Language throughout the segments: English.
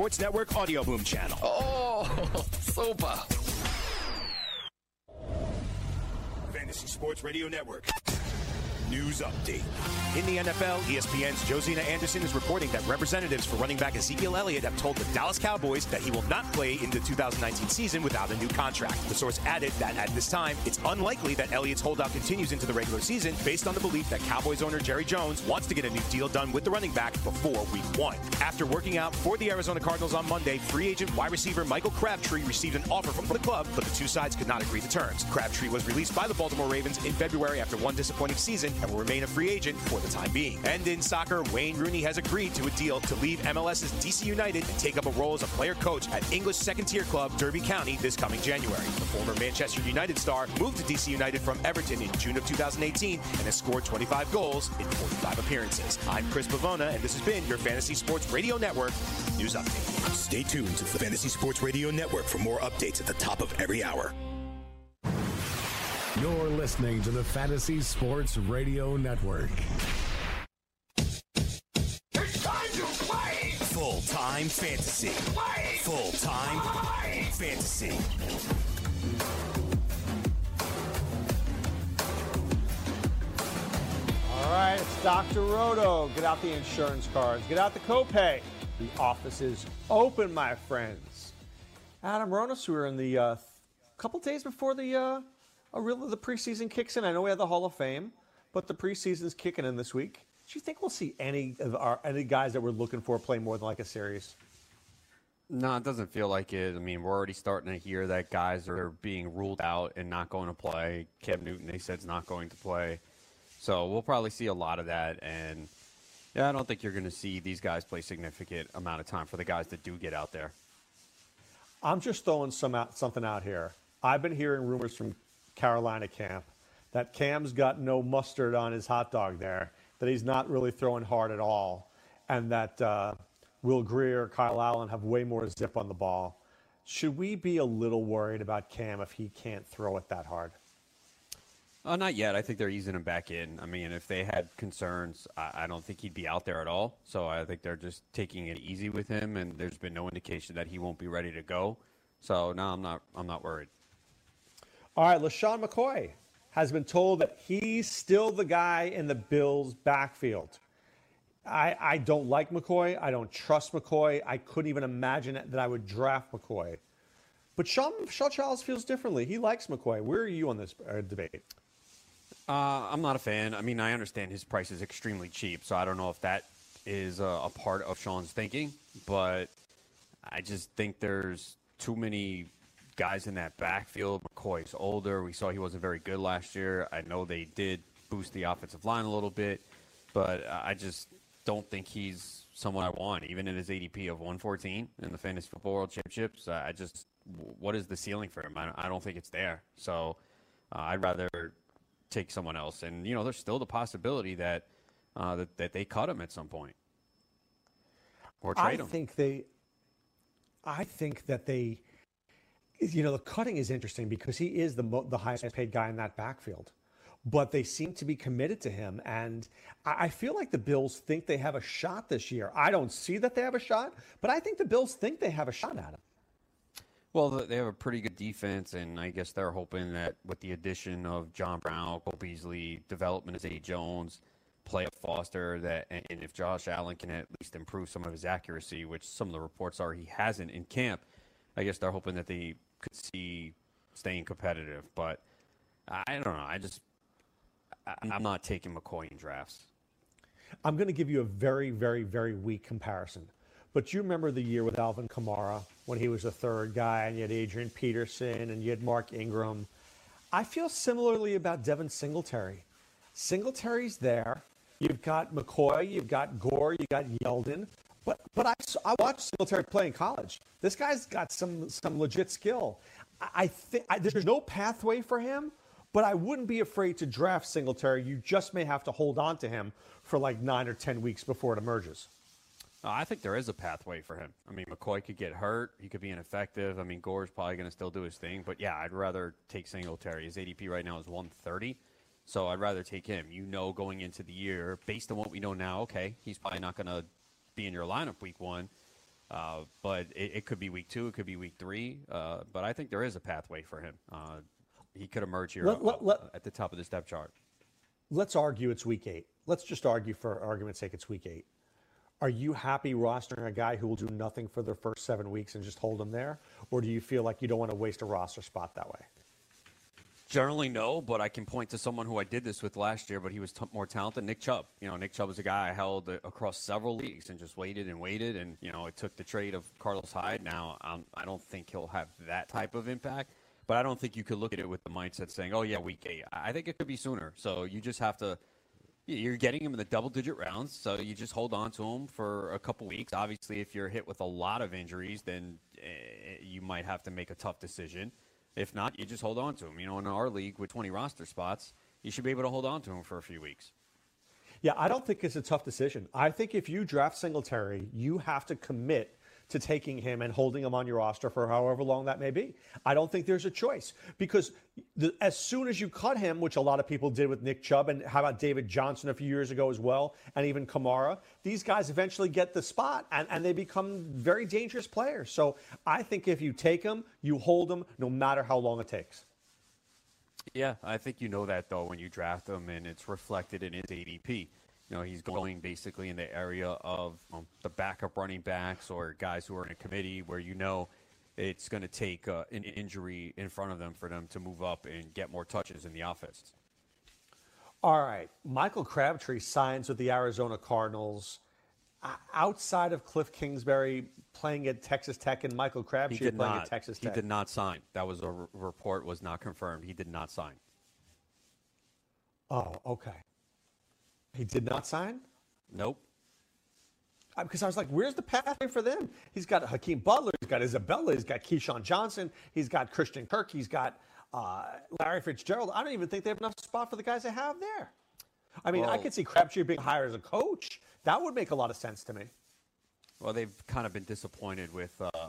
Sports Network Audio Boom channel. Oh, super. Fantasy Sports Radio Network. News update. In the NFL, ESPN's Josina Anderson is reporting that representatives for running back Ezekiel Elliott have told the Dallas Cowboys that he will not play in the 2019 season without a new contract. The source added that at this time, it's unlikely that Elliott's holdout continues into the regular season based on the belief that Cowboys owner Jerry Jones wants to get a new deal done with the running back before week one. After working out for the Arizona Cardinals on Monday, free agent wide receiver Michael Crabtree received an offer from the club, but the two sides could not agree to terms. Crabtree was released by the Baltimore Ravens in February after one disappointing season and will remain a free agent for the time being. And in soccer, Wayne Rooney has agreed to a deal to leave MLS's DC United and take up a role as a player coach at English second tier club Derby County this coming January. The former Manchester United star moved to DC United from Everton in June of 2018 and has scored 25 goals in 45 appearances. I'm Chris Pavona, and this has been your Fantasy Sports Radio Network News Update. Stay tuned to the Fantasy Sports Radio Network for more updates at the top of every hour. You're listening to the Fantasy Sports Radio Network. It's time to play! Full time fantasy. Play! Full time fantasy. All right, it's Dr. Roto. Get out the insurance cards. Get out the copay. The office is open, my friends. Adam Ronis, we're in the uh, couple days before the uh, uh, really the preseason kicks in. I know we had the Hall of Fame, but the preseason's kicking in this week. Do you think we'll see any of our any guys that we're looking for play more than like a series? No, it doesn't feel like it. I mean, we're already starting to hear that guys are being ruled out and not going to play. Cam Newton, they said, is not going to play. So we'll probably see a lot of that. And yeah, I don't think you're going to see these guys play significant amount of time for the guys that do get out there. I'm just throwing some out, something out here. I've been hearing rumors from Carolina camp that Cam's got no mustard on his hot dog there, that he's not really throwing hard at all, and that uh, Will Grier, Kyle Allen have way more zip on the ball. Should we be a little worried about Cam if he can't throw it that hard? Uh, not yet. I think they're easing him back in. I mean, if they had concerns, I, I don't think he'd be out there at all. So I think they're just taking it easy with him, and there's been no indication that he won't be ready to go. So no, I'm not. I'm not worried. All right, LeSean McCoy has been told that he's still the guy in the Bills' backfield. I, I don't like McCoy. I don't trust McCoy. I couldn't even imagine that I would draft McCoy. But Sean, Shawn Childs feels differently. He likes McCoy. Where are you on this uh, debate? Uh, I'm not a fan. I mean, I understand his price is extremely cheap, so I don't know if that is a, a part of Sean's thinking, but I just think there's too many guys in that backfield. McCoy's older. We saw he wasn't very good last year. I know they did boost the offensive line a little bit, but I just don't think he's someone I want, even in his ADP of 114 in the Fantasy Football World Championships. I just, what is the ceiling for him? I, I don't think it's there. So uh, I'd rather take someone else. And, you know, there's still the possibility that, uh, that, that they cut him at some point or I trade him. think they. I think that they. You know, the cutting is interesting because he is the mo- the highest paid guy in that backfield, but they seem to be committed to him, and I I feel like the Bills think they have a shot this year. I don't see that they have a shot, but I think the Bills think they have a shot at him. Well, they have a pretty good defense, and I guess they're hoping that with the addition of John Brown, Cole Beasley, development of Zay Jones, play of Foster, that and if Josh Allen can at least improve some of his accuracy, which some of the reports are he hasn't in camp, I guess they're hoping that they could see staying competitive. But I don't know. I just I, I'm not taking McCoy in drafts. I'm going to give you a very, very, very weak comparison. But you remember the year with Alvin Kamara when he was the third guy, and you had Adrian Peterson and you had Mark Ingram. I feel similarly about Devin Singletary. Singletary's there. You've got McCoy, you've got Gore, you've got Yeldon. But but I, I watched Singletary play in college. This guy's got some some legit skill. I, I think there's no pathway for him, but I wouldn't be afraid to draft Singletary. You just may have to hold on to him for like nine or ten weeks before it emerges. I think there is a pathway for him. I mean, McCoy could get hurt. He could be ineffective. I mean, Gore's probably going to still do his thing. But yeah, I'd rather take Singletary. His ADP right now is 130. So I'd rather take him. You know, going into the year, based on what we know now, okay, he's probably not going to be in your lineup week one. Uh, but it, it, could be week two, it could be week three. Uh, but I think there is a pathway for him. Uh, he could emerge here let, let, let, at the top of the step chart. Let's argue it's week eight. Let's just argue for argument's sake it's week eight. Are you happy rostering a guy who will do nothing for the first seven weeks and just hold him there? Or do you feel like you don't want to waste a roster spot that way? Generally, no, but I can point to someone who I did this with last year, but he was t- more talented. Nick Chubb. You know, Nick Chubb was a guy I held uh, across several leagues and just waited and waited, and you know, it took the trade of Carlos Hyde. Now, um, I don't think he'll have that type of impact, but I don't think you could look at it with the mindset saying, "Oh yeah, week eight. I think it could be sooner. So you just have to. You're getting him in the double-digit rounds, so you just hold on to him for a couple weeks. Obviously, if you're hit with a lot of injuries, then eh, you might have to make a tough decision. If not, you just hold on to him. You know, in our league with 20 roster spots, you should be able to hold on to him for a few weeks. Yeah, I don't think it's a tough decision. I think if you draft Singletary, you have to commit to taking him and holding him on your roster for however long that may be. I don't think there's a choice because the, as soon as you cut him, which a lot of people did with Nick Chubb, and how about David Johnson a few years ago as well, and even Kamara, these guys eventually get the spot and, and they become very dangerous players. So I think if you take them, you hold them no matter how long it takes. Yeah, I think you know that though when you draft him and it's reflected in his ADP. You know, he's going basically in the area of um, the backup running backs or guys who are in a committee where you know it's going to take uh, an injury in front of them for them to move up and get more touches in the offense. All right. Michael Crabtree signs with the Arizona Cardinals. outside of Cliff Kingsbury playing at Texas Tech and Michael Crabtree playing not. at Texas Tech. He did not sign. That was a r- report was not confirmed. He did not sign. Oh, okay. He did not sign? Nope. Because I was like, where's the pathway for them? He's got Hakeem Butler, he's got Isabella, he's got KeeSean Johnson, he's got Christian Kirk, he's got uh, Larry Fitzgerald. I don't even think they have enough spot for the guys they have there. I mean, well, I could see Crabtree being hired as a coach. That would make a lot of sense to me. Well, they've kind of been disappointed with uh,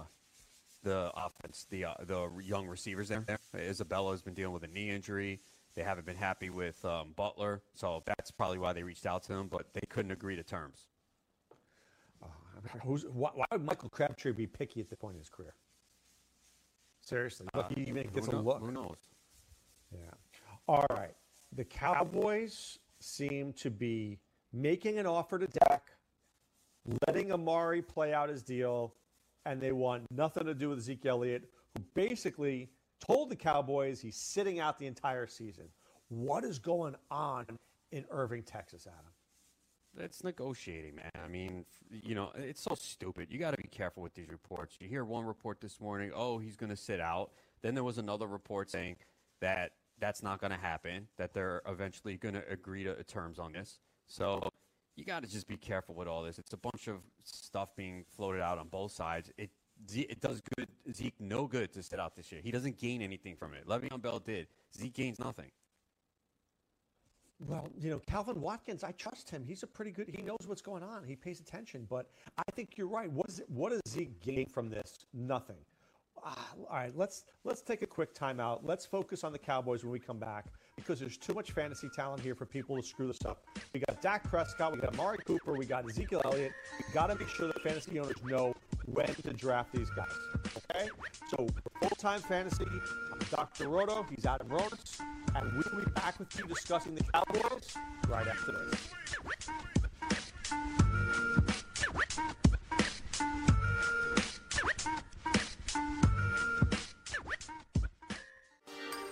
the offense, the uh, the young receivers there. Isabella has been dealing with a knee injury. They haven't been happy with um, Butler, so that's probably why they reached out to him, but they couldn't agree to terms. Uh, who's, why, why, would Michael Crabtree be picky at the point in his career? Seriously, uh, he even gets a look. Who knows? Yeah. All right. The Cowboys seem to be making an offer to Dak, letting Amari play out his deal, and they want nothing to do with Ezekiel Elliott, who basically – told the Cowboys he's sitting out the entire season. What is going on in Irving, Texas, Adam? It's negotiating, man. I mean, you know, it's so stupid. You got to be careful with these reports. You hear one report this morning, oh, he's going to sit out. Then there was another report saying that that's not going to happen, that they're eventually going to agree to terms on this. So you got to just be careful with all this. It's a bunch of stuff being floated out on both sides. It it does good Zeke no good to sit out this year. He doesn't gain anything from it. Le'Veon Bell did. Zeke gains nothing. Well, you know, Calvin Watkins, I trust him. He's a pretty good. He knows what's going on. He pays attention. But I think you're right. What is it? What does Zeke gain from this? Nothing. Ah, all right, let's let's take a quick timeout. Let's focus on the Cowboys when we come back because there's too much fantasy talent here for people to screw this up. We got Dak Prescott, we got Amari Cooper, we got Ezekiel Elliott. We got to make sure the fantasy owners know when to draft these guys. Okay? So, full time fantasy, I'm Dr. Roto, he's Adam Ronis, and we will be back with you discussing the Cowboys right after this.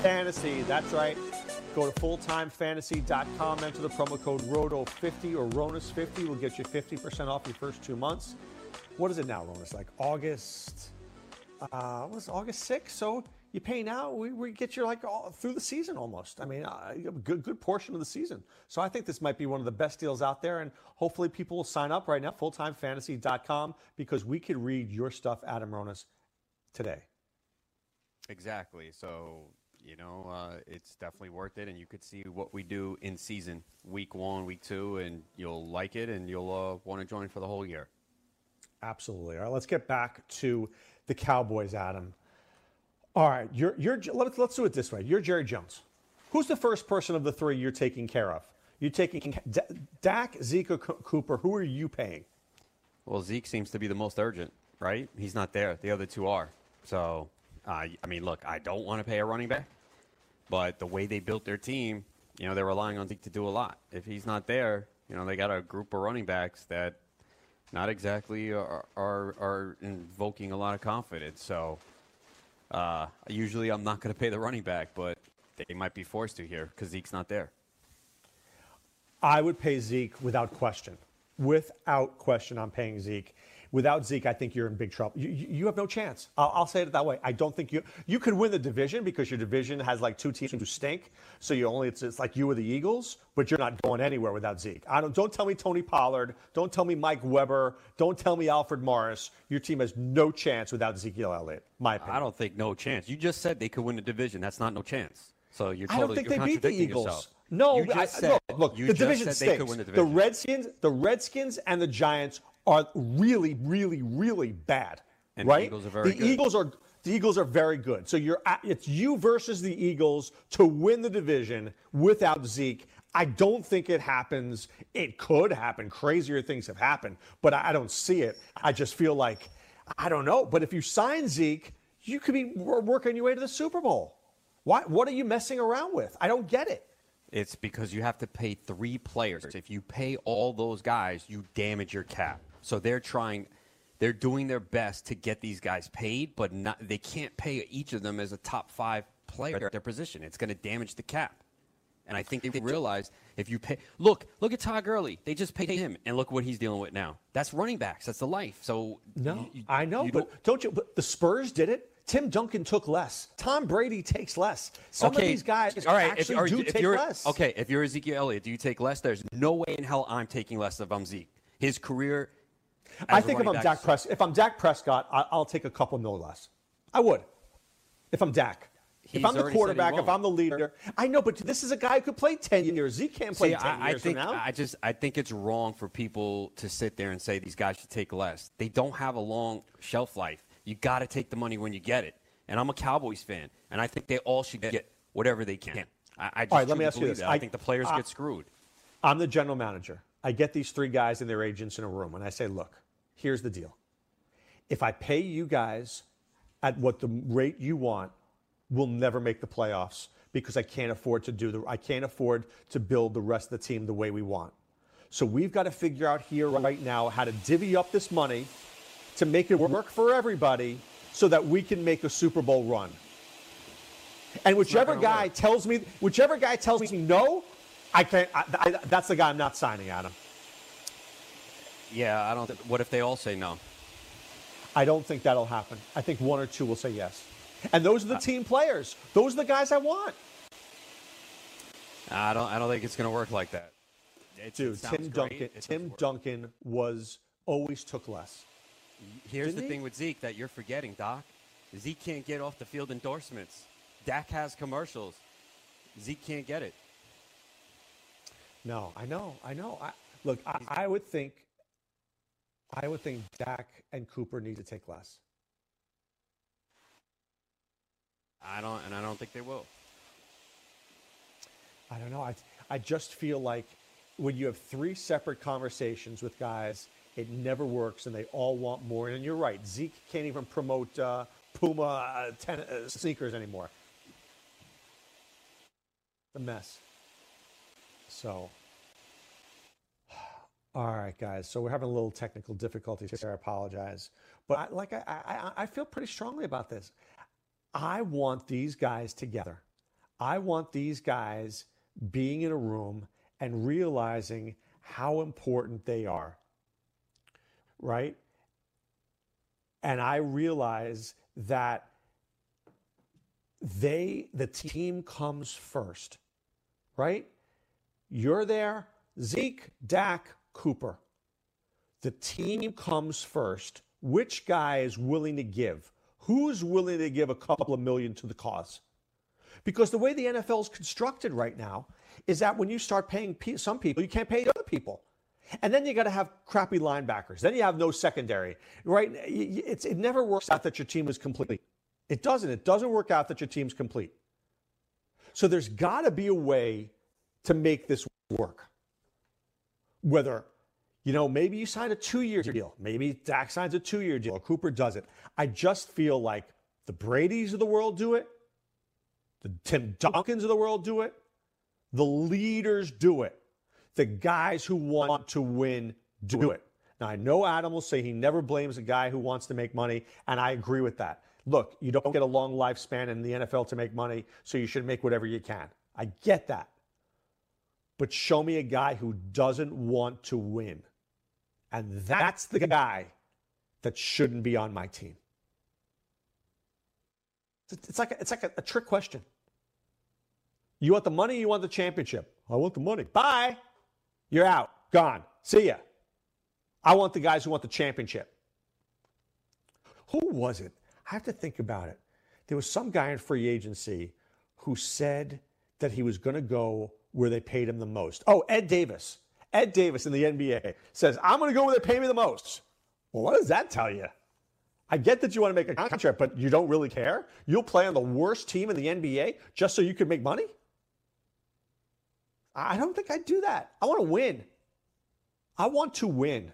Fantasy. That's right. Go to fulltimefantasy.com, enter the promo code ROTO50 or RONIS50. We'll get you 50% off your first two months. What is it now, Ronis? Like August, uh, was August 6th? So you pay now, we, we get you like all through the season almost. I mean, uh, a good good portion of the season. So I think this might be one of the best deals out there, and hopefully people will sign up right now, fulltimefantasy.com, because we could read your stuff, Adam Ronis, today. Exactly. So you know, uh, it's definitely worth it, and you could see what we do in season, week one, week two, and you'll like it, and you'll uh, want to join for the whole year. Absolutely. All right, let's get back to the Cowboys, Adam. All right, you're, you're, let's, let's do it this way. You're Jerry Jones. Who's the first person of the three you're taking care of? You're taking D- Dak, Zeke, or Cooper. Who are you paying? Well, Zeke seems to be the most urgent, right? He's not there. The other two are. So, uh, I mean, look, I don't want to pay a running back, but the way they built their team, you know, they're relying on Zeke to do a lot. If he's not there, you know, they got a group of running backs that not exactly are, are, are invoking a lot of confidence. So uh, usually I'm not going to pay the running back, but they might be forced to here because Zeke's not there. I would pay Zeke without question. Without question, I'm paying Zeke. Without Zeke, I think you're in big trouble. You, you have no chance. I'll, I'll, say it that way. I don't think you you could win the division because your division has like two teams who stink. So you only it's, it's like you or the Eagles, but you're not going anywhere without Zeke. I don't don't tell me Tony Pollard. Don't tell me Mike Weber. Don't tell me Alfred Morris. Your team has no chance without Ezekiel Elliott. My opinion. I don't think no chance. You just said they could win the division. That's not no chance. So you're totally, I don't think they beat the Eagles. Yourself. No, I, said, look, look the division stinks. The, division. the Redskins, the Redskins, and the Giants are really, really, really bad. And right? the Eagles are very the good. Eagles are the Eagles are very good. So you're at, it's you versus the Eagles to win the division without Zeke. I don't think it happens. It could happen. Crazier things have happened, but I don't see it. I just feel like I don't know. But if you sign Zeke, you could be working your way to the Super Bowl. Why? What are you messing around with? I don't get it. It's because you have to pay three players. If you pay all those guys, you damage your cap. So they're trying, they're doing their best to get these guys paid, but not, they can't pay each of them as a top five player at their position. It's going to damage the cap. And I think they realize if you pay, look, look at Todd Gurley. They just paid him, and look what he's dealing with now. That's running backs. That's the life. So no, you, I know, but don't, don't you? But the Spurs did it. Tim Duncan took less. Tom Brady takes less. Some okay. of these guys all right, actually if, do if take you're, less. Okay, if you're Ezekiel Elliott, do you take less? There's no way in hell I'm taking less if I'm um, Zeke. His career I think if I'm Dak Prescott, if I'm Dak Prescott, I, will take a couple mil less. I would. If I'm Dak. He's if I'm the quarterback, if I'm the leader, I know, but this is a guy who could play ten years. He can't play See, ten I, years I think, from now. I just, I think it's wrong for people to sit there and say these guys should take less. They don't have a long shelf life. You got to take the money when you get it. And I'm a Cowboys fan, and I think they all should get whatever they can. I, I just all right, let me ask you this. I, I, think the players get screwed. I'm the general manager. I get these three guys and their agents in a room, and I say, look, here's the deal. If I pay you guys at what the rate you want, we'll never make the playoffs because I can't afford to do the I can't afford to build the rest of the team the way we want. So we've got to figure out here right now how to divvy up this money to make it work for everybody so that we can make a Super Bowl run. And whichever guy work. tells me whichever guy tells me no, I can't I, I, that's the guy I'm not signing, Adam. Yeah, I don't. What if they all say no? I don't think that'll happen. I think one or two will say yes. And those are the uh, team players. Those are the guys I want. I don't. I don't think it's going to work like that. It, Dude, it Tim Duncan. Tim Duncan was always took less. Here's Didn't the he? thing with Zeke that you're forgetting, Doc. Zeke can't get off the field endorsements. Dak has commercials. Zeke can't get it. No, I know. I know. I, look, I, I would think I would think Dak and Cooper need to take less. I don't, and I don't think they will. I don't know. I, I just feel like when you have three separate conversations with guys, it never works, and they all want more. And you're right. Zeke can't even promote uh, Puma uh, ten, uh, sneakers anymore. The mess. So all right, guys. So we're having a little technical difficulties here. I apologize, but I, like I, I, I feel pretty strongly about this. I want these guys together. I want these guys being in a room and realizing how important they are. Right? And I realize that they the team comes first, right? You're there, Zeke, Dak, Cooper. The team comes first. Which guy is willing to give? Who's willing to give a couple of million to the cause? Because the way the NFL is constructed right now is that when you start paying some people, you can't pay other people. And then you got to have crappy linebackers. Then you have no secondary, right? It's, it never works out that your team is complete. It doesn't. It doesn't work out that your team's complete. So there's got to be a way to make this work. Whether, you know, maybe you sign a two year deal. Maybe Dak signs a two year deal. Cooper does it. I just feel like the Brady's of the world do it. The Tim Duncans of the world do it. The leaders do it. The guys who want to win do it. Now, I know Adam will say he never blames a guy who wants to make money, and I agree with that. Look, you don't get a long lifespan in the NFL to make money, so you should make whatever you can. I get that. But show me a guy who doesn't want to win. And that's the guy that shouldn't be on my team. It's like a, it's like a, a trick question. You want the money? you want the championship? I want the money. Bye. You're out. Gone. See ya. I want the guys who want the championship. Who was it? I have to think about it. There was some guy in free agency who said that he was going to go where they paid him the most. Oh, Ed Davis. Ed Davis in the NBA says, I'm going to go where they pay me the most. Well, what does that tell you? I get that you want to make a contract, but you don't really care? You'll play on the worst team in the NBA just so you can make money? I don't think I'd do that. I want to win. I want to win.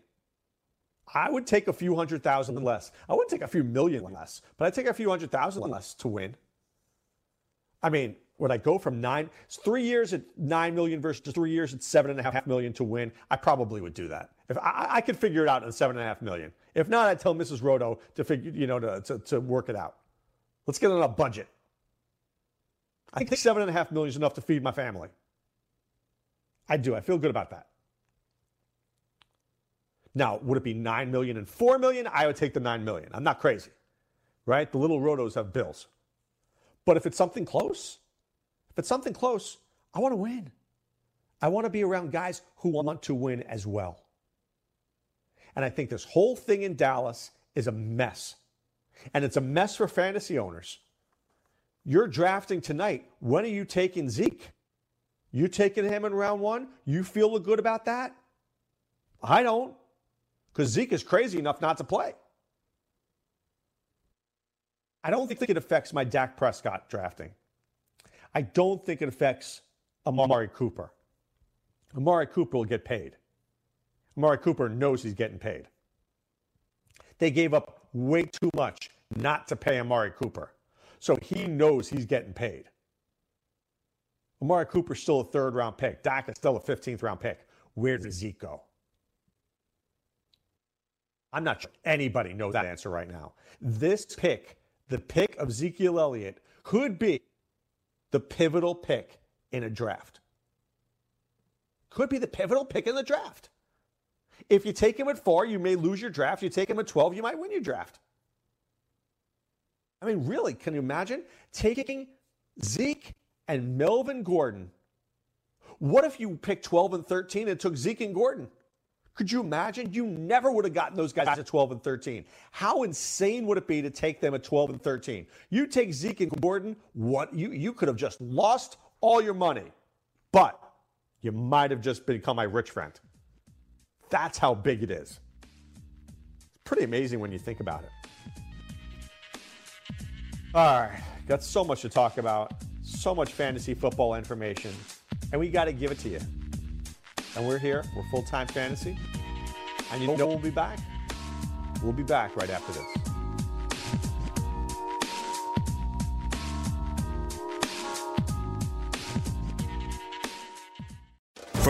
I would take a few hundred thousand less. I wouldn't take a few million less, but I'd take a few hundred thousand less to win. I mean, would I go from nine, three years at nine million versus three years at seven and a half million to win? I probably would do that. If I, I could figure it out in seven and a half million. If not, I'd tell Mrs. Roto to figure, you know, to, to, to work it out. Let's get on a budget. I think seven and a half million is enough to feed my family. I do. I feel good about that. Now, would it be 9 million and 4 million? I would take the 9 million. I'm not crazy, right? The little rotos have bills. But if it's something close, if it's something close, I want to win. I want to be around guys who want to win as well. And I think this whole thing in Dallas is a mess. And it's a mess for fantasy owners. You're drafting tonight. When are you taking Zeke? You taking him in round one? You feel good about that? I don't, because Zeke is crazy enough not to play. I don't think it affects my Dak Prescott drafting. I don't think it affects Amari Cooper. Amari Cooper will get paid. Amari Cooper knows he's getting paid. They gave up way too much not to pay Amari Cooper. So he knows he's getting paid. Amari Cooper's still a third round pick. Dak is still a 15th round pick. Where does Zeke go? I'm not sure anybody knows that answer right now. This pick, the pick of Ezekiel Elliott, could be the pivotal pick in a draft. Could be the pivotal pick in the draft. If you take him at four, you may lose your draft. You take him at 12, you might win your draft. I mean, really, can you imagine taking Zeke and Melvin Gordon. What if you picked 12 and 13 and took Zeke and Gordon? Could you imagine? You never would have gotten those guys at 12 and 13. How insane would it be to take them at 12 and 13? You take Zeke and Gordon, what you you could have just lost all your money. But you might have just become my rich friend. That's how big it is. It's pretty amazing when you think about it. All right, got so much to talk about so much fantasy football information, and we got to give it to you. And we're here, we're full time fantasy. And you know we'll be back? We'll be back right after this.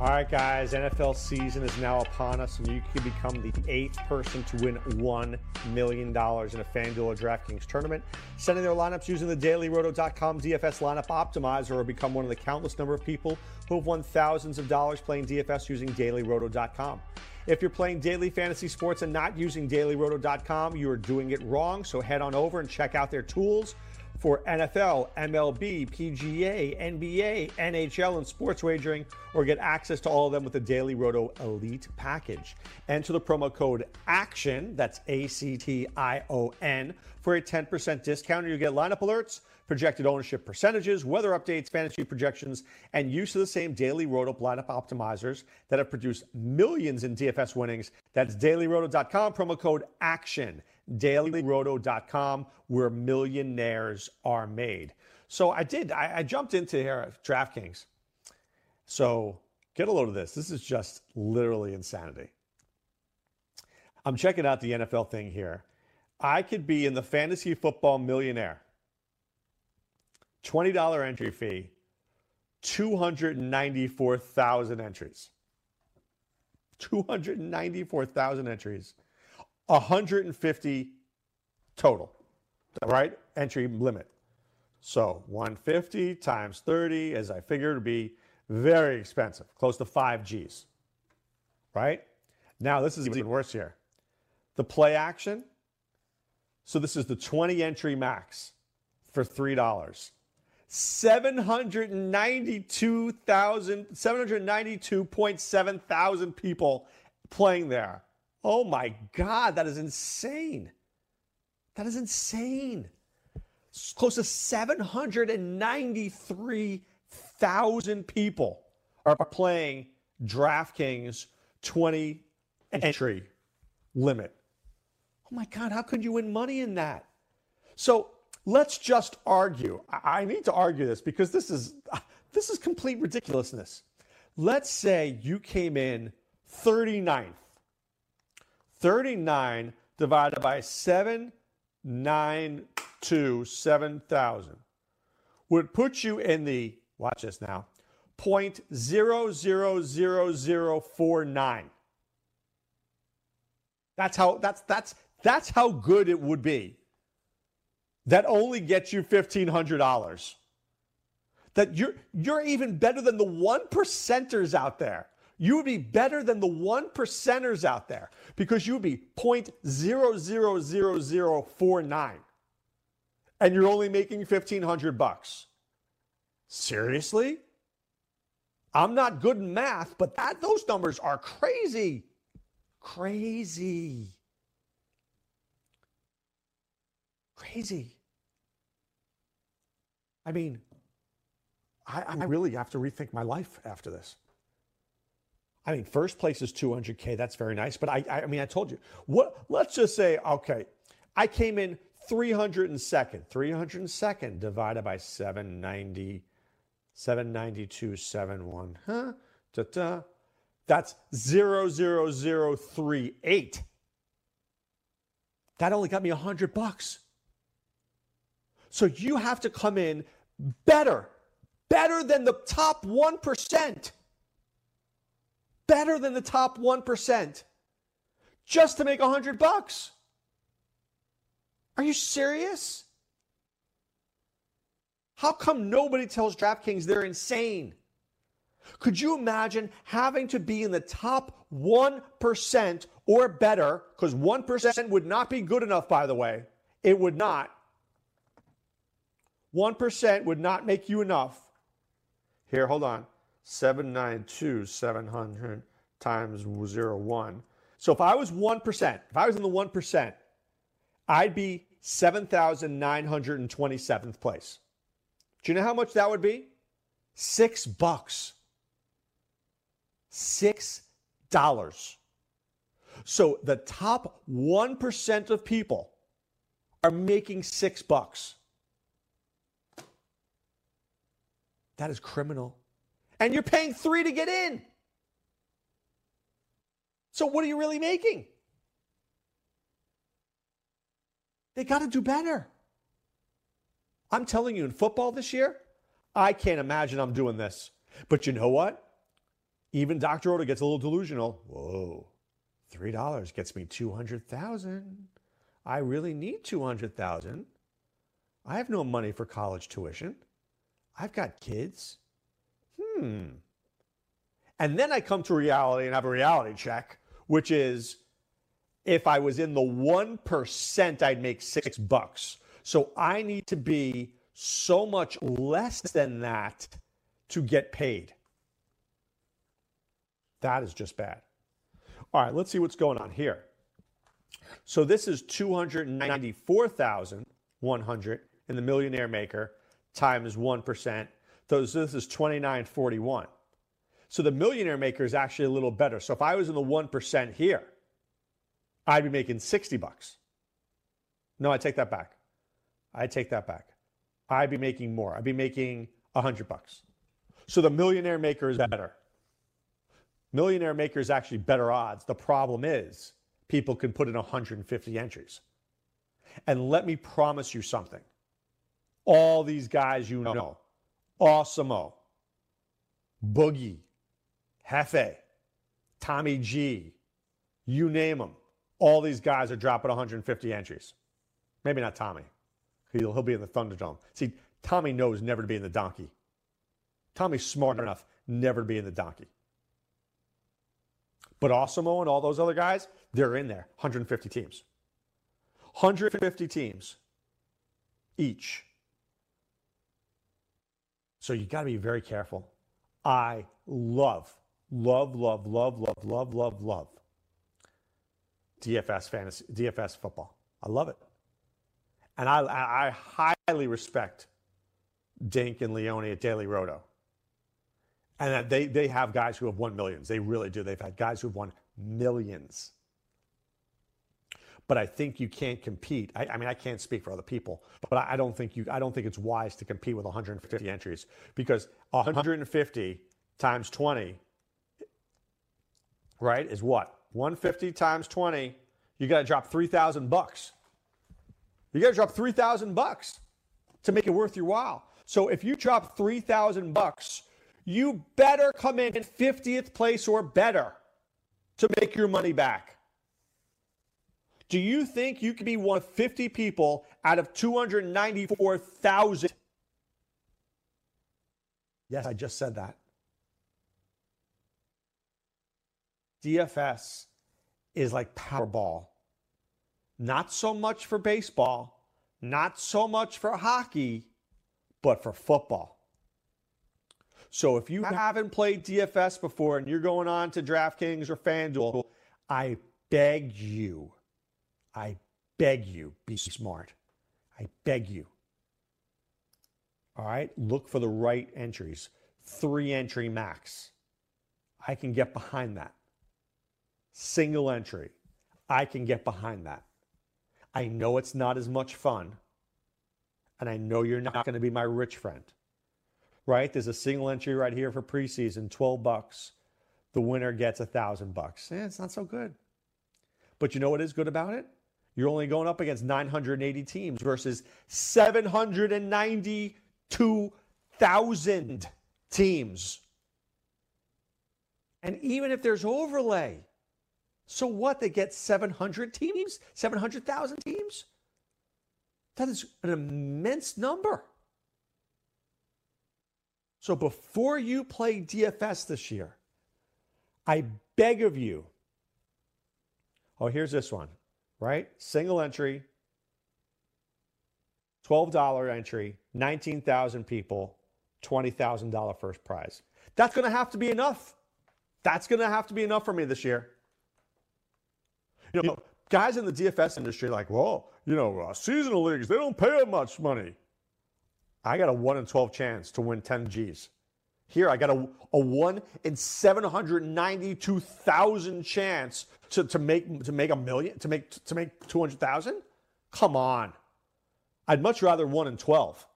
All right, guys, NFL season is now upon us, and you can become the eighth person to win $1 million in a FanDuel or DraftKings tournament. Sending their lineups using the dailyroto.com DFS lineup optimizer, or become one of the countless number of people who have won thousands of dollars playing DFS using dailyroto.com. If you're playing daily fantasy sports and not using dailyroto.com, you are doing it wrong. So head on over and check out their tools for NFL, MLB, PGA, NBA, NHL, and sports wagering, or get access to all of them with the Daily Roto Elite package. Enter the promo code ACTION, that's A C T I O N, for a 10% discount. You get lineup alerts, projected ownership percentages, weather updates, fantasy projections, and use of the same Daily Roto lineup optimizers that have produced millions in DFS winnings. That's dailyroto.com, promo code ACTION dailyroto.com, where millionaires are made. So I did, I, I jumped into here at DraftKings. So get a load of this. This is just literally insanity. I'm checking out the NFL thing here. I could be in the fantasy football millionaire. $20 entry fee, 294,000 entries. 294,000 entries. 150 total, right? Entry limit. So 150 times 30, as I figured, would be very expensive, close to five G's, right? Now, this is even worse here. The play action. So this is the 20 entry max for $3. 792,000, 792.7 thousand people playing there. Oh my God, that is insane. That is insane. Close to 793,000 people are playing DraftKings 20 entry limit. Oh my God, how could you win money in that? So let's just argue. I need to argue this because this is this is complete ridiculousness. Let's say you came in 39th 39 divided by 792, 7,000 would put you in the, watch this now, 0.000049. That's how that's that's that's how good it would be. That only gets you $1500. That you're you're even better than the one percenters out there you would be better than the one percenters out there because you would be 0.000049 and you're only making 1500 bucks. Seriously? I'm not good in math, but that those numbers are crazy. Crazy. Crazy. I mean, I, I really have to rethink my life after this. I mean, first place is 200K. That's very nice. But I, I mean, I told you, what, let's just say, okay, I came in 302nd. 302nd divided by 790, 792.71. Huh? Da-da. That's 00038. That only got me 100 bucks. So you have to come in better, better than the top 1% better than the top 1% just to make 100 bucks. Are you serious? How come nobody tells DraftKings they're insane? Could you imagine having to be in the top 1% or better? Because 1% would not be good enough, by the way. It would not. 1% would not make you enough. Here, hold on. 792 700 times 01. So if I was 1%, if I was in the 1%, I'd be 7,927th place. Do you know how much that would be? Six bucks. Six dollars. So the top 1% of people are making six bucks. That is criminal. And you're paying three to get in. So what are you really making? They got to do better. I'm telling you, in football this year, I can't imagine I'm doing this. But you know what? Even Dr. Roto gets a little delusional. Whoa, $3 gets me 200,000. I really need 200,000. I have no money for college tuition. I've got kids. Hmm. And then I come to reality and have a reality check, which is if I was in the 1%, I'd make six bucks. So I need to be so much less than that to get paid. That is just bad. All right, let's see what's going on here. So this is 294,100 in the millionaire maker times 1%. So this is 2941. So the millionaire maker is actually a little better. So if I was in the 1% here, I'd be making 60 bucks. No, I take that back. I take that back. I'd be making more. I'd be making 100 bucks. So the millionaire maker is better. Millionaire maker is actually better odds. The problem is people can put in 150 entries. And let me promise you something. All these guys you know, Awesemo, Boogie, Hefe, Tommy G, you name them, all these guys are dropping 150 entries. Maybe not Tommy. He'll, he'll be in the Thunderdome. See, Tommy knows never to be in the donkey. Tommy's smart enough never to be in the donkey. But Awesemo and all those other guys, they're in there. 150 teams. 150 teams each. So you got to be very careful. I love, love, love, love, love, love, love, love DFS fantasy, DFS football. I love it. And I, I highly respect Dink and Leone at Daily Roto. And they, they have guys who have won millions. They really do. They've had guys who've won millions. But I think you can't compete. I, I mean, I can't speak for other people, but I, I don't think you. I don't think it's wise to compete with 150 entries because 150 times 20, right, is what 150 times 20. You got to drop 3,000 bucks. You got to drop 3,000 bucks to make it worth your while. So if you drop 3,000 bucks you better come in 50th place or better to make your money back. Do you think you could be one of 50 people out of 294,000? Yes, I just said that. DFS is like Powerball. Not so much for baseball, not so much for hockey, but for football. So if you haven't played DFS before and you're going on to DraftKings or FanDuel, I beg you, I beg you, be smart. I beg you. All right, look for the right entries. Three entry max. I can get behind that. Single entry. I can get behind that. I know it's not as much fun. And I know you're not going to be my rich friend right? There's a single entry right here for preseason, 12 bucks. The winner gets a thousand bucks. Yeah, it's not so good. But you know what is good about it? You're only going up against 980 teams versus 792,000 teams. And even if there's overlay, so what? They get 700 teams? 700,000 teams? That is an immense number. So before you play DFS this year, I beg of you. Oh, here's this one, right? Single entry, $12 entry, 19,000 people, $20,000 first prize. That's going to have to be enough. That's going to have to be enough for me this year. You know, guys in the DFS industry like, well, you know, uh, seasonal leagues, they don't pay much money. I got a 1 in 12 chance to win 10 G's. Here, I got a, a 1 in 792,000 chance to, to make to make a million, to make to make 200,000? Come on. I'd much rather 1 in 12.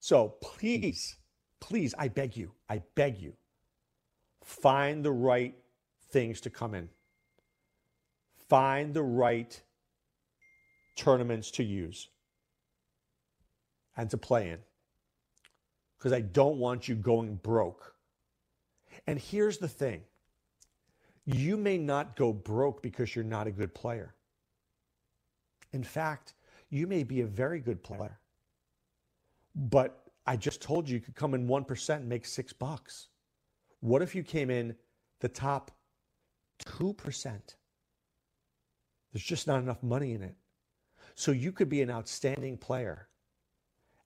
So please, please, I beg you, I beg you, find the right things to come in. Find the right tournaments to use and to play in. Because I don't want you going broke. And here's the thing you may not go broke because you're not a good player. In fact, you may be a very good player. But I just told you you could come in 1% and make six bucks. What if you came in the top 2%? There's just not enough money in it. So you could be an outstanding player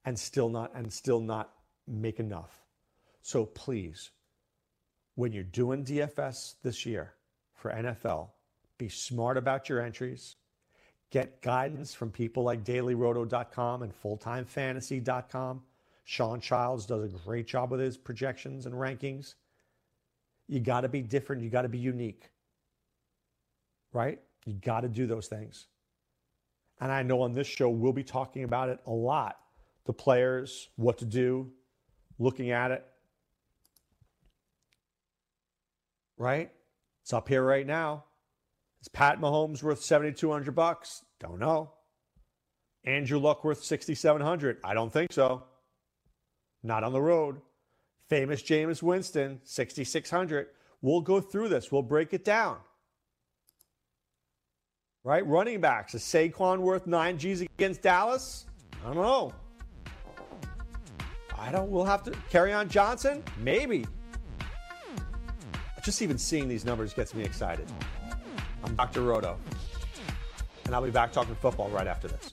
and still not and still not make enough. So please, when you're doing DFS this year for NFL, be smart about your entries. Get guidance from people like dailyroto.com and fulltimefantasy.com. Shawn Childs does a great job with his projections and rankings. You got to be different. You got to be unique. Right? You got to do those things. And I know on this show, we'll be talking about it a lot the players, what to do, looking at it. Right? It's up here right now. Is Pat Mahomes worth 7200 bucks? Don't know. Andrew Luck worth 6700? I don't think so. Not on the road. Famous Jameis Winston, 6600. We'll go through this. We'll break it down. Right? Running backs. Is Saquon worth 9 G's against Dallas? I don't know. I don't. We'll have to. Kerryon Johnson? Maybe. Just even seeing these numbers gets me excited. I'm Dr. Roto, and I'll be back talking football right after this.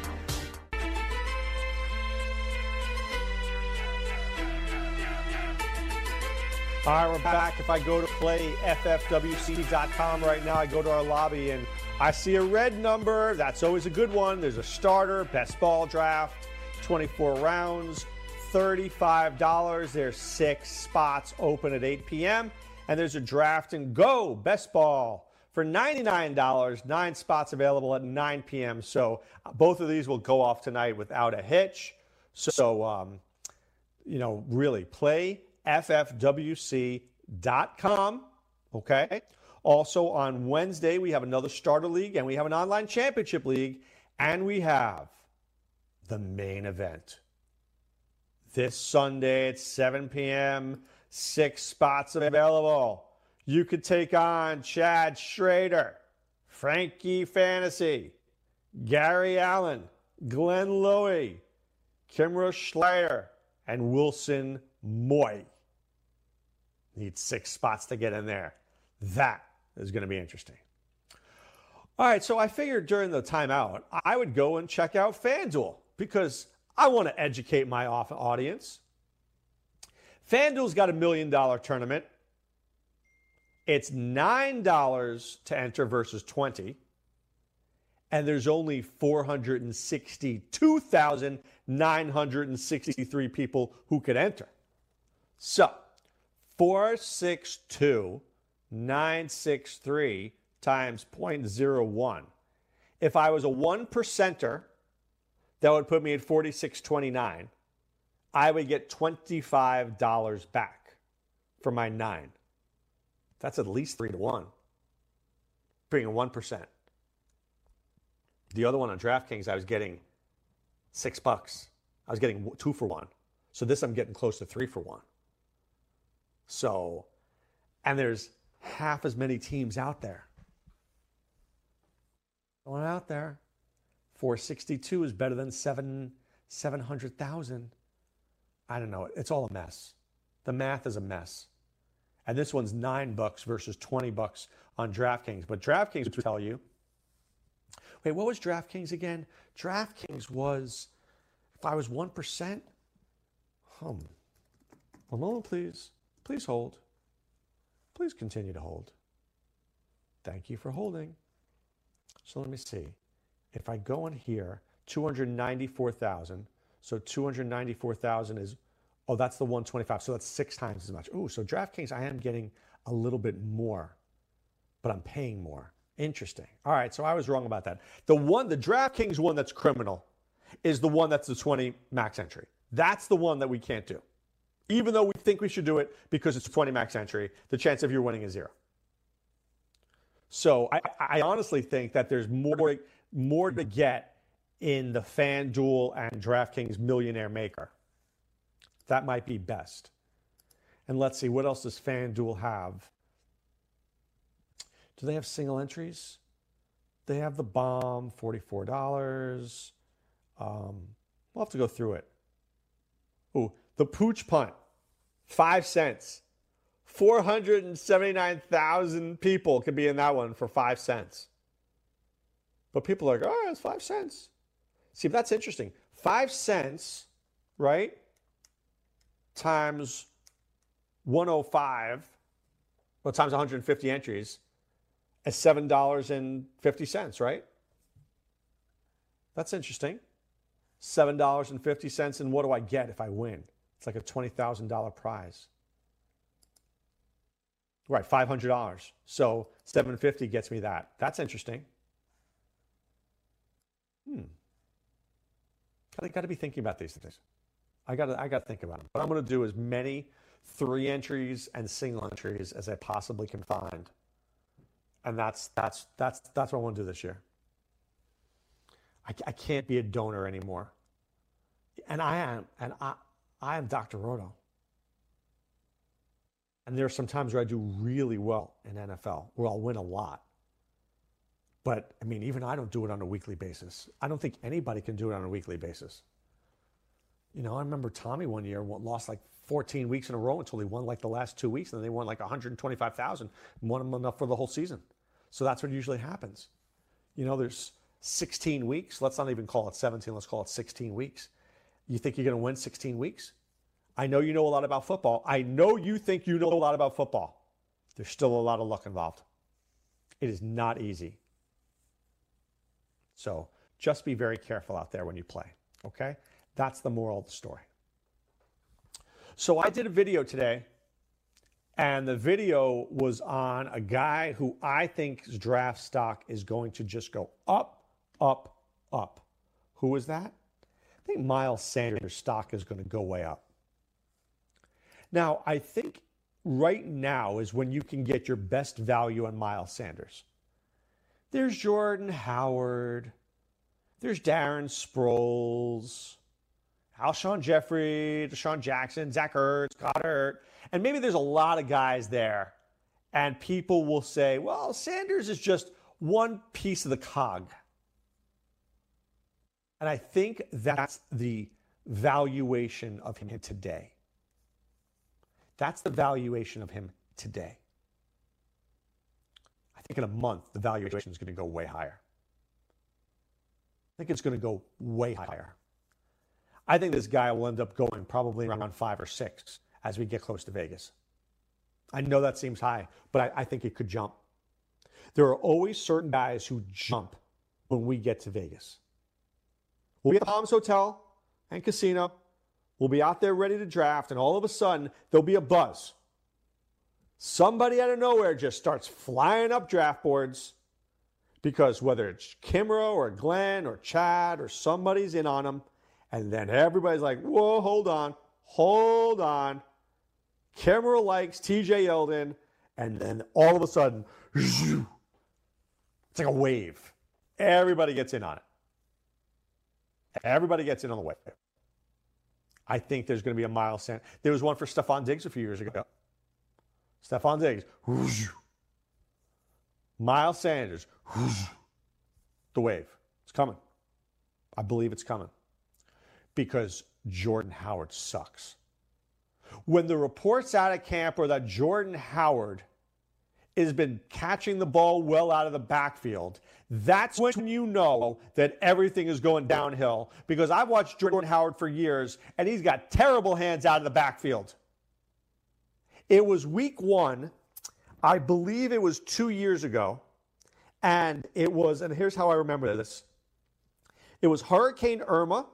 All right, we're back. If I go to play ffwc.com right now, I go to our lobby and I see a red number. That's always a good one. There's a starter, best ball draft, 24 rounds, $35. There's six spots open at 8 p.m. And there's a draft and go best ball for $99. Nine spots available at 9 p.m. So uh, both of these will go off tonight without a hitch. So, um, you know, really play ffwc.com. Okay. Also on Wednesday, we have another starter league and we have an online championship league and we have the main event. This Sunday at 7 p.m., six spots available. You could take on Chad Schrader, Frankie Fantasy, Gary Allen, Glenn Lowy, Kimra Schleier, and Wilson Moy. Need six spots to get in there. That is going to be interesting. All right, so I figured during the timeout, I would go and check out FanDuel because I want to educate my audience. FanDuel's got a million dollar tournament. It's $9 to enter versus 20 and there's only 462,963 people who could enter. So, 462 963 times 0.01. If I was a one percenter, that would put me at 4629. I would get $25 back for my nine. That's at least three to one. Being a 1%. The other one on DraftKings, I was getting six bucks. I was getting two for one. So this I'm getting close to three for one. So, and there's half as many teams out there. Going out there. 462 is better than seven 700,000. I don't know. It's all a mess. The math is a mess. And this one's nine bucks versus 20 bucks on DraftKings. But DraftKings would tell you. Wait, what was DraftKings again? DraftKings was, if I was 1%, hum. One moment, please. Please hold. Please continue to hold. Thank you for holding. So let me see. If I go in here, 294,000. So 294,000 is, oh, that's the 125. So that's six times as much. Oh, so DraftKings, I am getting a little bit more, but I'm paying more. Interesting. All right, so I was wrong about that. The one, the DraftKings one that's criminal is the one that's the 20 max entry. That's the one that we can't do. Even though we think we should do it because it's 20 max entry, the chance of you winning is zero. So I, I honestly think that there's more, more to get in the FanDuel and DraftKings Millionaire Maker. That might be best. And let's see, what else does FanDuel have? Do they have single entries? They have the bomb, $44. Um, we'll have to go through it. Ooh, the pooch punt, five cents. 479,000 people could be in that one for five cents. But people are like, oh, it's five cents. See, that's interesting. Five cents, right? Times 105, well, times 150 entries is $7.50, right? That's interesting. $7.50. And what do I get if I win? It's like a $20,000 prize. Right, $500. So 750 gets me that. That's interesting. Hmm. I got to be thinking about these things. I got to I got to think about them. What I'm going to do as many three entries and single entries as I possibly can find, and that's that's that's that's what I want to do this year. I, I can't be a donor anymore, and I am, and I I am Dr. Roto. And there are some times where I do really well in NFL, where I'll win a lot. But I mean, even I don't do it on a weekly basis. I don't think anybody can do it on a weekly basis. You know, I remember Tommy one year lost like 14 weeks in a row until he won like the last two weeks, and then they won like 125,000 and won them enough for the whole season. So that's what usually happens. You know, there's 16 weeks. Let's not even call it 17. Let's call it 16 weeks. You think you're going to win 16 weeks? I know you know a lot about football. I know you think you know a lot about football. There's still a lot of luck involved. It is not easy. So just be very careful out there when you play. Okay? That's the moral of the story. So I did a video today, and the video was on a guy who I think's draft stock is going to just go up, up, up. Who is that? I think Miles Sanders' stock is going to go way up. Now, I think right now is when you can get your best value on Miles Sanders. There's Jordan Howard. There's Darren Sproles, Alshon Jeffery, DeSean Jackson, Zach Ertz, Goedert. And maybe there's a lot of guys there. And people will say, well, Sanders is just one piece of the cog. And I think that's the valuation of him today. That's the valuation of him today. I think in a month, the valuation is going to go way higher. I think it's going to go way higher. I think this guy will end up going probably around five or six as we get close to Vegas. I know that seems high, but I, I think it could jump. There are always certain guys who jump when we get to Vegas. We'll be at the Palms Hotel and Casino. We'll be out there ready to draft, and all of a sudden, there'll be a buzz. Somebody out of nowhere just starts flying up draft boards because whether it's Kimra or Glenn or Chad or somebody's in on them, and then everybody's like, whoa, hold on, hold on. Kimra likes TJ Yeldon, and then all of a sudden, it's like a wave. everybody gets in on it. Everybody gets in on the wave. I think there's going to be a Miles Sanders. There was one for Stefon Diggs a few years ago. Stefon Diggs. Miles Sanders. The wave. It's coming. I believe it's coming. Because Jordan Howard sucks. When the reports out of camp are that Jordan Howard has been catching the ball well out of the backfield, that's when you know that everything is going downhill. Because I've watched Jordan Howard for years, and he's got terrible hands out of the backfield. It was week one, I believe it was two years ago, and it was, and here's how I remember this it was Hurricane Irma.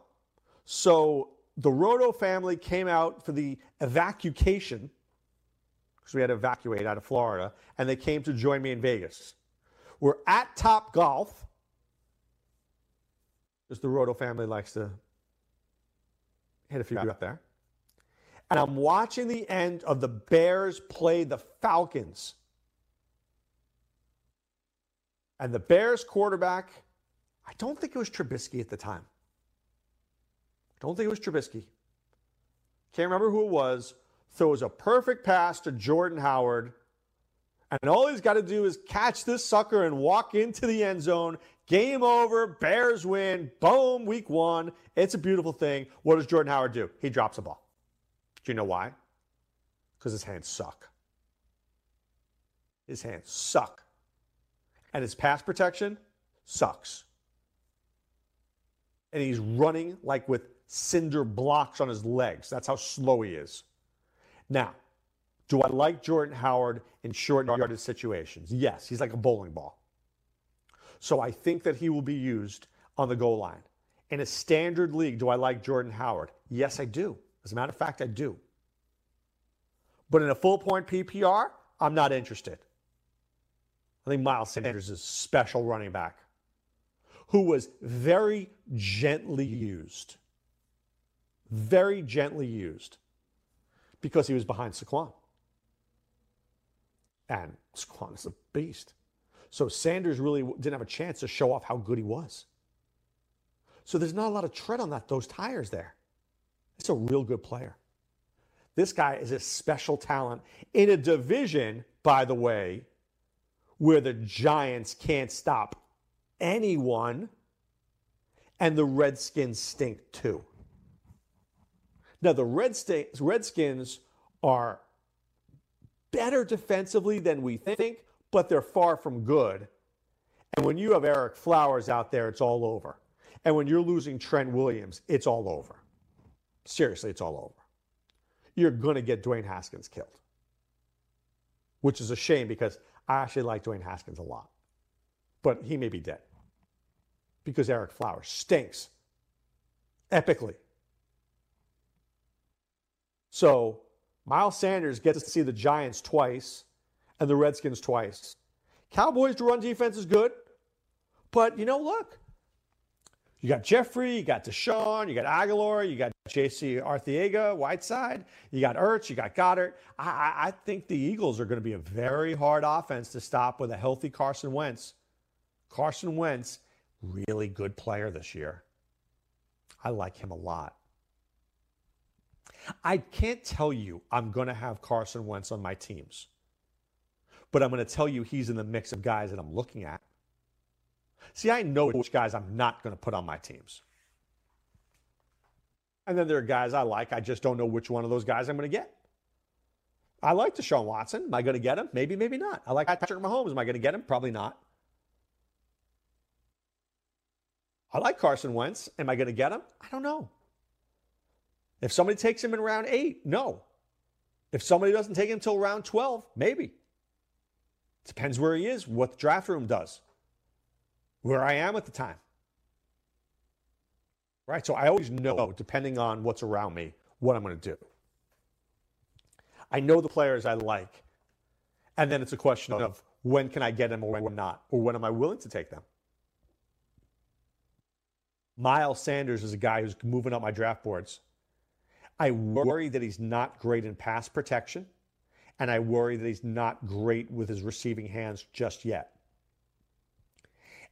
So the Roto family came out for the evacuation because we had to evacuate out of Florida, and they came to join me in Vegas. We're at Top Golf, because the Roto family likes to hit a few out there. And I'm watching the end of the Bears play the Falcons. And the Bears quarterback, I don't think it was Trubisky at the time. Don't think it was Trubisky. Can't remember who it was. Throws a perfect pass to Jordan Howard. And all he's got to do is catch this sucker and walk into the end zone. Game over. Bears win. Boom. Week one. It's a beautiful thing. What does Jordan Howard do? He drops a ball. Do you know why? Because his hands suck. His hands suck. And his pass protection sucks. And he's running like with cinder blocks on his legs. That's how slow he is. Now, do I like Jordan Howard in short yardage situations? Yes, he's like a bowling ball. So I think that he will be used on the goal line. In a standard league, do I like Jordan Howard? Yes, I do. As a matter of fact, I do. But in a full point PPR, I'm not interested. I think Miles Sanders is a special running back who was very gently used very gently used because he was behind Saquon. And Saquon is a beast. So Sanders really didn't have a chance to show off how good he was. So there's not a lot of tread on that those tires there. It's a real good player. This guy is a special talent in a division, by the way, where the Giants can't stop anyone and the Redskins stink too. Now, the Redskins are better defensively than we think, but they're far from good. And when you have Ereck Flowers out there, it's all over. And when you're losing Trent Williams, it's all over. Seriously, it's all over. You're going to get Dwayne Haskins killed, which is a shame because I actually like Dwayne Haskins a lot. But he may be dead because Ereck Flowers stinks epically. So Miles Sanders gets to see the Giants twice and the Redskins twice. Cowboys' to run defense is good, but you know, look, you got Jeffery, you got DeSean, you got Agholor, you got J.C. Arcega, Whiteside, you got Ertz, you got Goedert. I, I think the Eagles are going to be a very hard offense to stop with a healthy Carson Wentz. Carson Wentz, really good player this year. I like him a lot. I can't tell you I'm going to have Carson Wentz on my teams, but I'm going to tell you he's in the mix of guys that I'm looking at. See, I know which guys I'm not going to put on my teams. And then there are guys I like. I just don't know which one of those guys I'm going to get. I like Deshaun Watson. Am I going to get him? Maybe, maybe not. I like Patrick Mahomes. Am I going to get him? Probably not. I like Carson Wentz. Am I going to get him? I don't know. If somebody takes him in round eight, no. If somebody doesn't take him until round 12, maybe. Depends where he is, what the draft room does, where I am at the time. Right? So I always know, depending on what's around me, what I'm going to do. I know the players I like. And then it's a question of when can I get them or when not, or when am I willing to take them? Miles Sanders is a guy who's moving up my draft boards. I worry that he's not great in pass protection, and I worry that he's not great with his receiving hands just yet.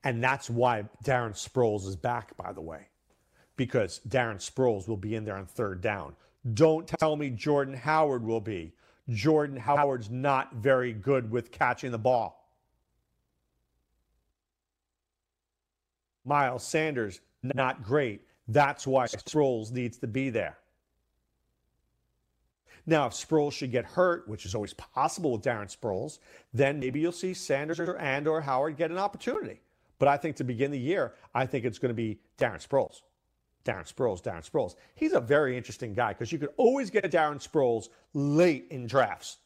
And that's why Darren Sproles is back, by the way, because Darren Sproles will be in there on third down. Don't tell me Jordan Howard will be. Jordan Howard's not very good with catching the ball. Miles Sanders, not great. That's why Sproles needs to be there. Now, if Sproles should get hurt, which is always possible with Darren Sproles, then maybe you'll see Sanders or, and or Howard get an opportunity. But I think to begin the year, I think it's going to be Darren Sproles. Darren Sproles, Darren Sproles. He's a very interesting guy because you could always get Darren Sproles late in drafts.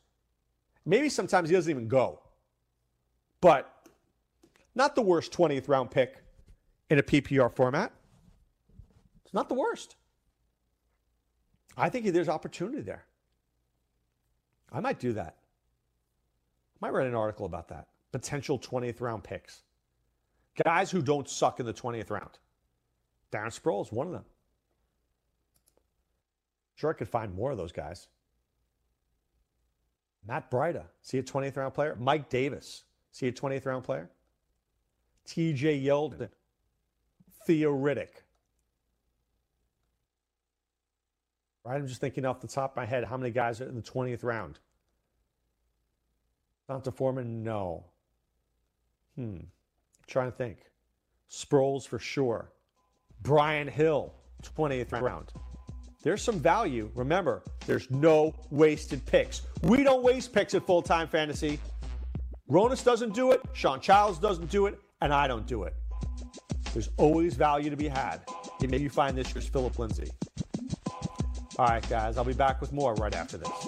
Maybe sometimes he doesn't even go. But not the worst 20th round pick in a PPR format. It's not the worst. I think there's opportunity there. I might do that. I might write an article about that. Potential 20th round picks. Guys who don't suck in the 20th round. Darren Sproles, one of them. Sure, I could find more of those guys. Matt Breida, see a 20th round player? Mike Davis, see a 20th round player? TJ Yeldon, Theo Right? I'm just thinking off the top of my head how many guys are in the 20th round. D'Onta Foreman, no. Hmm. I'm trying to think. Sproles for sure. Brian Hill, 20th round. There's some value. Remember, there's no wasted picks. We don't waste picks at full time fantasy. Ronis doesn't do it, Shawn Childs doesn't do it, and I don't do it. There's always value to be had. And maybe you find this year's Philip Lindsay. All right, guys, I'll be back with more right after this.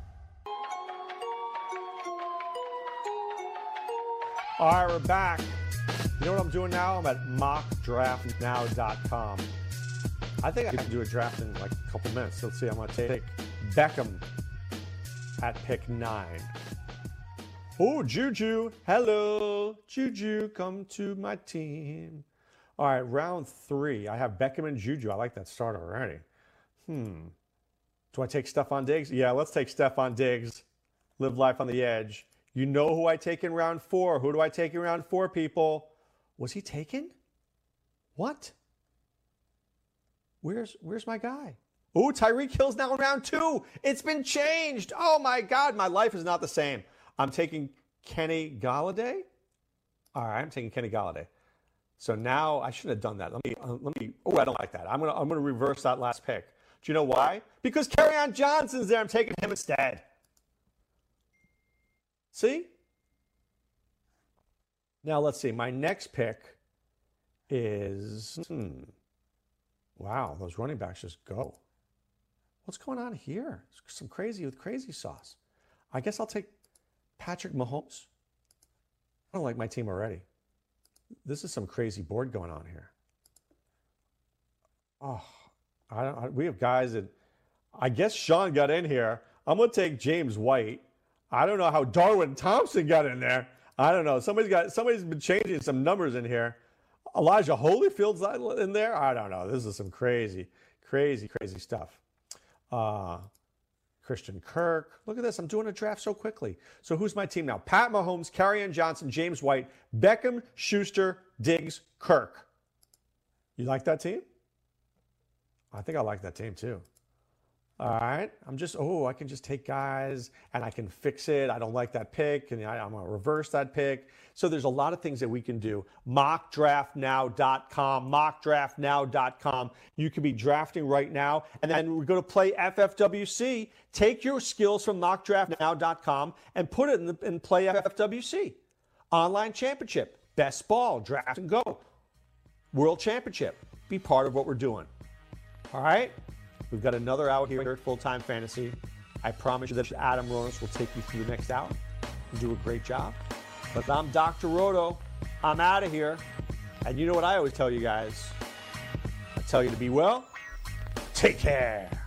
All right, we're back. You know what I'm doing now? I'm at mockdraftnow.com. I think I can do a draft in like a couple minutes. Let's see. I'm going to take Beckham at pick nine. Oh, Juju. Hello. Juju, come to my team. All right, round three. I have Beckham and Juju. I like that start already. Hmm. Do I take Stefon Diggs? Yeah, let's take Stefon Diggs. Live life on the edge. You know who I take in round four. Who do I take in round four, people? Was he taken? What? Where's where's my guy? Oh, Tyreek Hill's now in round two. It's been changed. Oh my God, my life is not the same. I'm taking Kenny Golladay. All right, I'm taking Kenny Golladay. So now I shouldn't have done that. Let me uh, let me. Oh, I don't like that. I'm gonna I'm gonna reverse that last pick. Do you know why? Because Kerryon Johnson's there. I'm taking him instead. See? Now let's see. My next pick is hmm, wow, those running backs just go. What's going on here? Some crazy with crazy sauce. I guess I'll take Patrick Mahomes. I don't like my team already. This is some crazy board going on here. Oh, I don't. I, we have guys that I guess Shawn got in here. I'm gonna take James White. I don't know how Darwin Thompson got in there. I don't know. Somebody's got somebody's been changing some numbers in here. Elijah Holyfield's in there. I don't know. This is some crazy, crazy, crazy stuff. Uh, Christian Kirk. Look at this. I'm doing a draft so quickly. So who's my team now? Pat Mahomes, Kerryon Johnson, James White, Beckham, Schuster, Diggs, Kirk. You like that team? I think I like that team too. All right. I'm just, oh, I can just take guys and I can fix it. I don't like that pick and I, am going to reverse that pick. So there's a lot of things that we can do. Mockdraftnow.com, mockdraftnow.com. You can be drafting right now. And then we're going to play FFWC. Take your skills from mockdraftnow.com and put it in, the, in play FFWC. Online championship, best ball, draft and go. World championship. Be part of what we're doing. All right. We've got another hour here at Full Time Fantasy. I promise you that Adam Ronis will take you through the next hour and do a great job. But I'm Dr. Roto. I'm out of here. And you know what I always tell you guys? I tell you to be well. Take care.